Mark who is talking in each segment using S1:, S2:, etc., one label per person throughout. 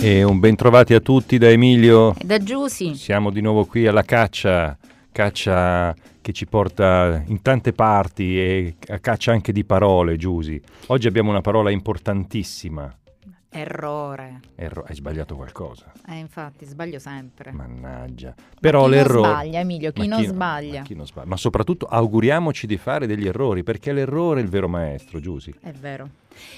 S1: E un ben trovati a tutti da Emilio.
S2: E da Giussi.
S1: Siamo di nuovo qui alla caccia, caccia che ci porta in tante parti e a caccia anche di parole, Giusy. Oggi abbiamo una parola importantissima.
S2: Errore.
S1: Erro- hai sbagliato qualcosa.
S2: Eh, infatti, sbaglio sempre.
S1: Mannaggia. Però
S2: chi
S1: l'errore...
S2: non sbaglia, Emilio, chi,
S1: Ma
S2: non
S1: chi-
S2: sbaglia.
S1: Ma, chi non sbaglia? Ma soprattutto auguriamoci di fare degli errori, perché l'errore è il vero maestro, Giusy.
S2: È vero.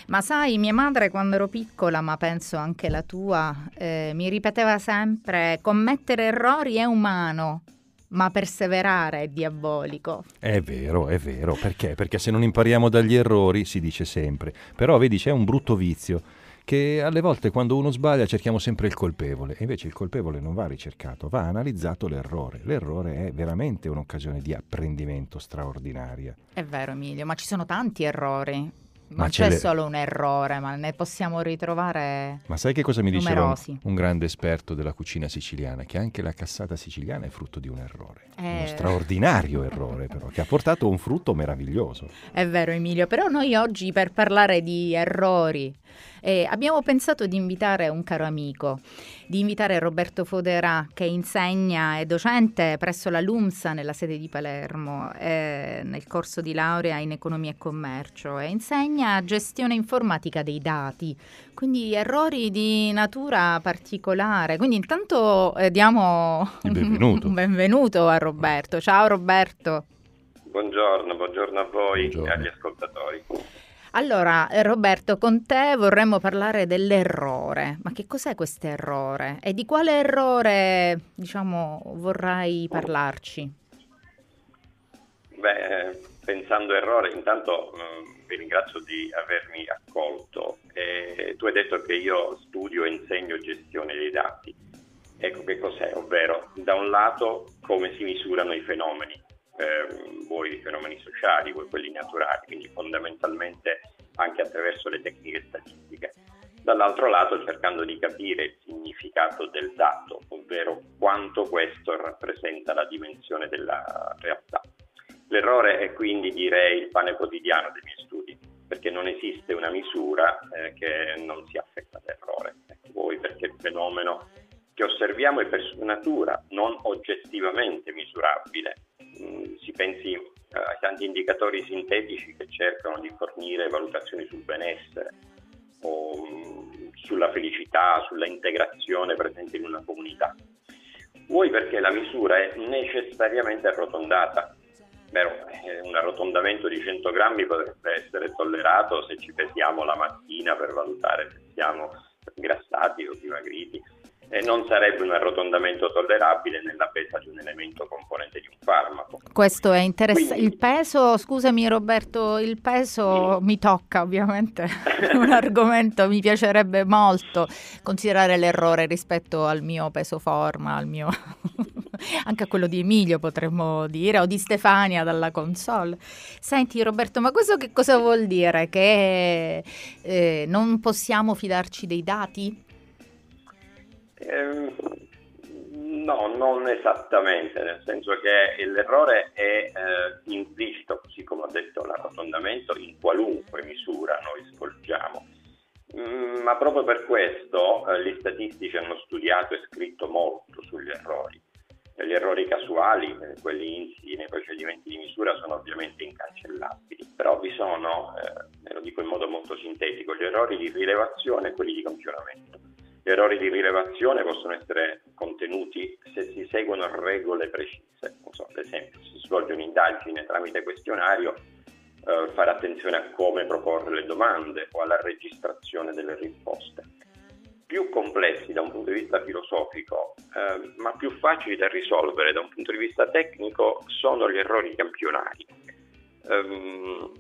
S2: Ma sai, mia madre quando ero piccola, ma penso anche la tua, eh, mi ripeteva sempre, commettere errori è umano, ma perseverare è diabolico.
S1: È vero, è vero. Perché? Perché se non impariamo dagli errori, si dice sempre. Però vedi, c'è un brutto vizio che alle volte quando uno sbaglia cerchiamo sempre il colpevole e invece il colpevole non va ricercato, va analizzato l'errore. L'errore è veramente un'occasione di apprendimento straordinaria.
S2: È vero, Emilio, ma ci sono tanti errori.
S1: Ma
S2: Non c'è
S1: le-
S2: solo un errore, ma ne possiamo ritrovare
S1: Ma sai che cosa mi diceva un, un grande esperto della cucina siciliana? Che anche la cassata siciliana è frutto di un errore. Uno
S2: Eh.
S1: straordinario errore però, che ha portato un frutto meraviglioso.
S2: È vero Emilio, però noi oggi per parlare di errori eh, abbiamo pensato di invitare un caro amico, di invitare Roberto Fodera che insegna, è docente presso la LUMSA nella sede di Palermo eh, nel corso di laurea in economia e commercio e insegna gestione informatica dei dati, quindi errori di natura particolare. Quindi intanto eh, diamo
S1: Il benvenuto.
S2: un benvenuto a Roberto. Ciao Roberto.
S3: Buongiorno, buongiorno a voi
S1: Buongiorno.
S3: e agli ascoltatori.
S2: Allora, eh, Roberto, con te vorremmo parlare dell'errore. Ma che cos'è questo errore? E di quale errore, diciamo, vorrai parlarci?
S3: Beh, eh, pensando errore, intanto mm, vi ringrazio di avermi accolto. Eh, tu hai detto che io studio e insegno gestione dei dati. Ecco che cos'è, ovvero da un lato come si misurano i fenomeni, ehm, vuoi i fenomeni sociali, vuoi quelli naturali, quindi fondamentalmente anche attraverso le tecniche statistiche. Dall'altro lato cercando di capire il significato del dato, ovvero quanto questo rappresenta la dimensione della realtà. L'errore è quindi direi il pane quotidiano dei miei perché non esiste una misura eh, che non sia affetta da errore. Ecco, voi perché il fenomeno che osserviamo è per sua natura non oggettivamente misurabile. Mm, si pensi eh, ai tanti indicatori sintetici che cercano di fornire valutazioni sul benessere o mm, sulla felicità, sulla integrazione presente in una comunità. Vuoi perché la misura è necessariamente arrotondata. Vero, eh, un arrotondamento di 100 grammi potrebbe essere tollerato se ci pesiamo la mattina per valutare se siamo grassati o dimagriti e non sarebbe un arrotondamento tollerabile nella pesa di un elemento componente di un farmaco.
S2: Questo è interessante.
S3: Quindi-
S2: Il peso, scusami Roberto, il peso
S3: Sì.
S2: mi tocca ovviamente, un argomento, mi piacerebbe molto considerare l'errore rispetto al mio peso forma, al mio... anche a quello di Emilio potremmo dire, o di Stefania dalla console. Senti Roberto, ma questo che cosa vuol dire? Che eh, non possiamo fidarci dei dati?
S3: Ehm, no, non esattamente, nel senso che l'errore è eh, implicito, così come ho detto l'arrotondamento, in qualunque misura noi svolgiamo. Mm, ma proprio per questo eh, gli statistici hanno studiato e scritto molto sugli errori. Gli errori casuali, eh, quelli insiti nei procedimenti di misura, sono ovviamente incancellabili, però vi sono, eh, lo dico in modo molto sintetico, gli errori di rilevazione e quelli di campionamento. Gli errori di rilevazione possono essere contenuti se si seguono regole precise. So, ad esempio, se si svolge un'indagine tramite questionario, eh, fare attenzione a come proporre le domande o alla registrazione delle risposte. Più complessi da un punto di vista filosofico, eh, ma più facili da risolvere da un punto di vista tecnico, sono gli errori campionari. Ehm,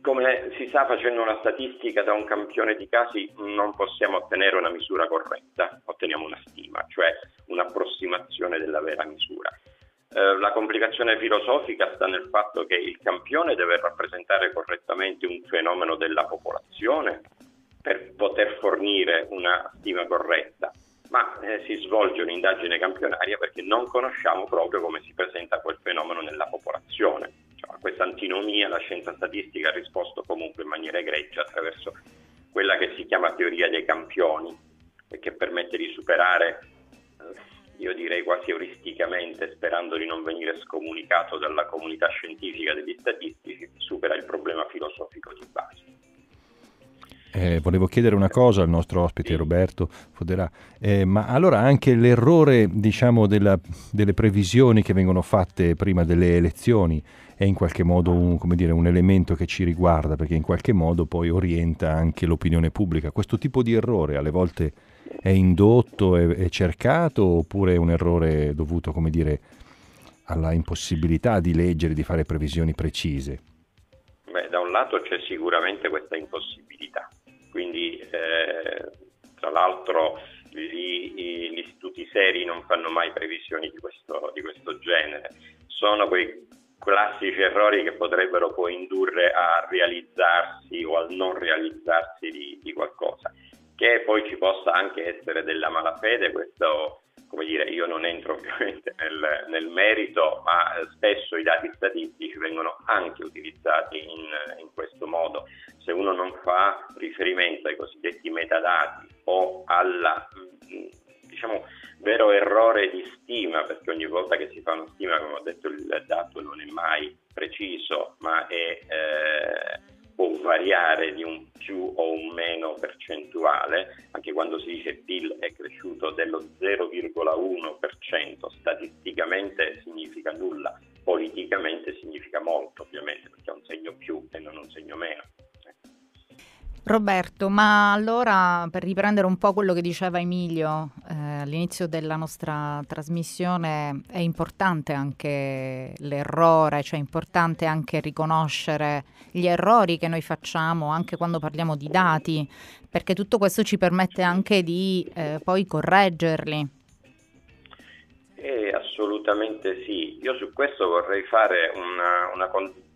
S3: come si sa facendo una statistica da un campione di casi non possiamo ottenere una misura corretta, otteniamo una stima, cioè un'approssimazione della vera misura. Eh, la complicazione filosofica sta nel fatto che il campione deve rappresentare correttamente un fenomeno della popolazione per poter fornire una stima corretta, ma eh, si svolge un'indagine campionaria perché non conosciamo proprio come si presenta quel fenomeno nella popolazione. Cioè, a questa antinomia la scienza statistica ha risposto comunque in maniera egregia attraverso quella che si chiama teoria dei campioni, e che permette di superare, eh, io direi quasi euristicamente, sperando di non venire scomunicato dalla comunità scientifica degli statistici, supera il problema filosofico di base.
S1: Eh, volevo chiedere una cosa al nostro ospite Roberto Foderà, eh, ma allora anche l'errore diciamo, della, delle previsioni che vengono fatte prima delle elezioni è in qualche modo un, dire, un, elemento che ci riguarda, perché in qualche modo poi orienta anche l'opinione pubblica. Questo tipo di errore alle volte è indotto, è, è cercato, oppure è un errore dovuto, come dire, alla impossibilità di leggere, di fare previsioni precise?
S3: Beh, da un lato c'è sicuramente questa impossibilità quindi eh, tra l'altro gli, gli, istituti seri non fanno mai previsioni di questo, di questo genere, sono quei classici errori che potrebbero poi indurre a realizzarsi o al non realizzarsi di, di qualcosa. Che poi ci possa anche essere della malafede, questo come dire, io non entro ovviamente nel, nel, merito, ma spesso i dati statistici vengono anche utilizzati in, in questo modo. Se uno non fa riferimento ai cosiddetti metadati o al diciamo, vero errore di stima, perché ogni volta che si fa una stima, come ho detto, il dato non è mai preciso, ma è, eh, può variare di un più o un meno percentuale, anche quando si dice il PIL è cresciuto dello 0,1%, statisticamente significa nulla, politicamente significa molto ovviamente, perché è un segno più e non un segno meno.
S2: Roberto, ma allora per riprendere un po' quello che diceva Emilio eh, all'inizio della nostra trasmissione, è importante anche l'errore, cioè è importante anche riconoscere gli errori che noi facciamo anche quando parliamo di dati, perché tutto questo ci permette anche di eh, poi correggerli.
S3: Eh, assolutamente sì. Io su questo vorrei fare una, una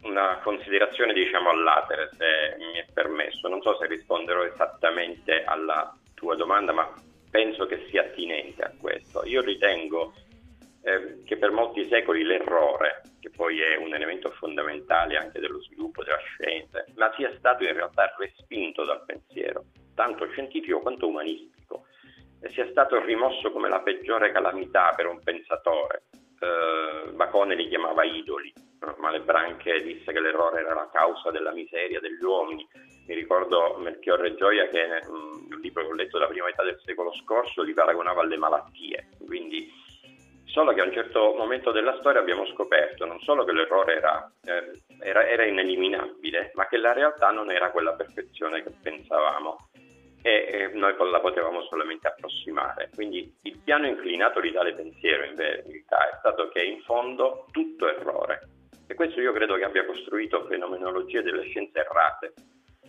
S3: una considerazione diciamo all'atere, se mi è permesso. Non so se risponderò esattamente alla tua domanda, ma penso che sia attinente a questo. Io ritengo eh, che per molti secoli l'errore, che poi è un elemento fondamentale anche dello sviluppo della scienza, ma sia stato in realtà respinto dal pensiero, tanto scientifico quanto umanistico, e sia stato rimosso come la peggiore calamità per un pensatore. Eh, Bacone li chiamava idoli Malebranche disse che l'errore era la causa della miseria degli uomini. Mi ricordo Melchiorre Gioia che in un libro che ho letto della prima metà del secolo scorso li paragonava alle malattie. Quindi, solo che a un certo momento della storia abbiamo scoperto non solo che l'errore era, eh, era, era ineliminabile, ma che la realtà non era quella perfezione che pensavamo e noi la potevamo solamente approssimare. Quindi il piano inclinato di tale pensiero in verità è stato che in fondo tutto errore e questo io credo che abbia costruito fenomenologie delle scienze errate,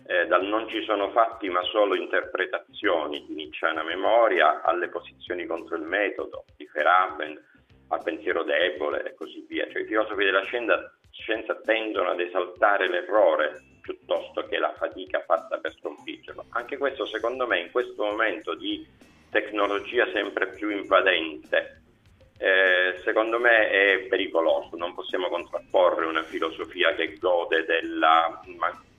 S3: eh, dal non ci sono fatti ma solo interpretazioni di Nietzscheana memoria alle posizioni contro il metodo di Feraben, al pensiero debole e così via. Cioè i filosofi della scienza, scienza tendono ad esaltare l'errore piuttosto che la fatica fatta per sconfiggerlo. Anche questo secondo me in questo momento di tecnologia sempre più invadente eh, secondo me è pericoloso, non possiamo contrapporre una filosofia che gode della,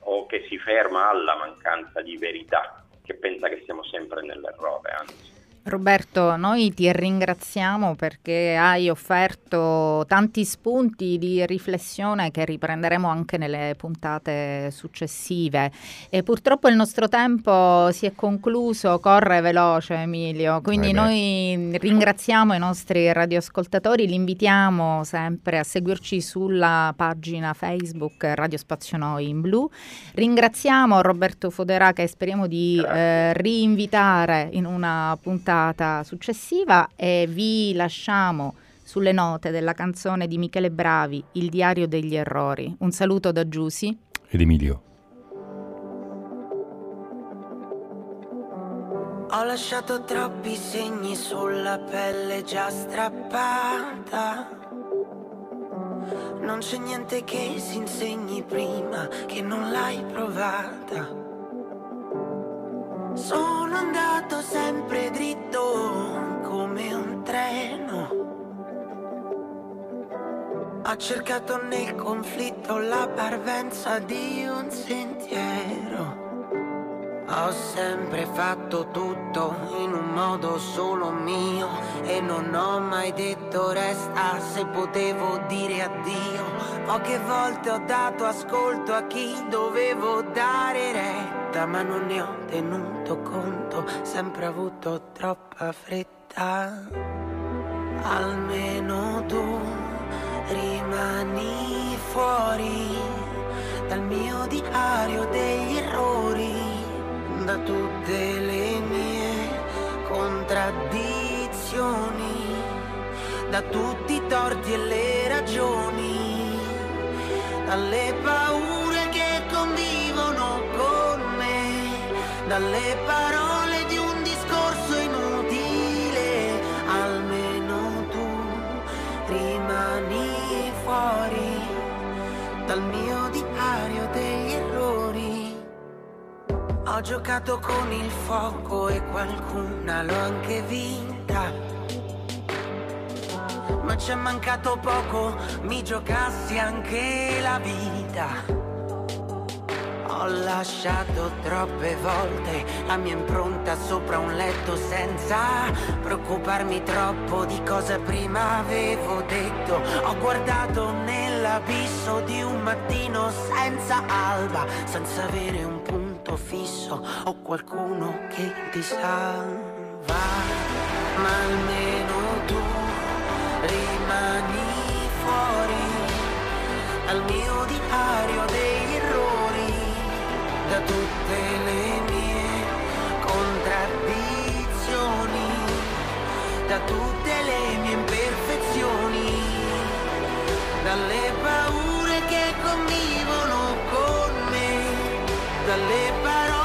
S3: o che si ferma alla mancanza di verità, che pensa che siamo sempre nell'errore, anzi.
S2: Roberto, noi ti ringraziamo perché hai offerto tanti spunti di riflessione che riprenderemo anche nelle puntate successive. E purtroppo il nostro tempo si è concluso, corre veloce Emilio, quindi noi ringraziamo i nostri radioascoltatori, li invitiamo sempre a seguirci sulla pagina Facebook Radio Spazio Noi in blu. Ringraziamo Roberto Foderà che speriamo di eh, rinvitare in una puntata puntata successiva e vi lasciamo sulle note della canzone di Michele Bravi, Il diario degli errori. Un saluto da Giusy
S1: ed Emilio.
S4: Ho lasciato troppi segni sulla pelle già strappata. Non c'è niente che si insegni prima che non l'hai provata. Sono andato sempre Ho cercato nel conflitto la parvenza di un sentiero. Ho sempre fatto tutto in un modo solo mio e non ho mai detto resta se potevo dire addio. Poche volte ho dato ascolto a chi dovevo dare retta, ma non ne ho tenuto conto, sempre avuto troppa fretta. Almeno tu rimani fuori dal mio diario degli errori da tutte le mie contraddizioni, da tutti i torti e le ragioni, dalle paure che convivono con me, dalle parole dal mio diario degli errori. Ho giocato con il fuoco e qualcuna l'ho anche vinta. Ma ci è mancato poco, mi giocassi anche la vita. Lasciato troppe volte la mia impronta sopra un letto senza preoccuparmi troppo di cosa prima avevo detto. Ho guardato nell'abisso di un mattino senza alba, senza avere un punto fisso o qualcuno che ti salva. Ma almeno tu rimani fuori dal mio diario degli tutte le mie imperfezioni, dalle paure che convivono con me, dalle parole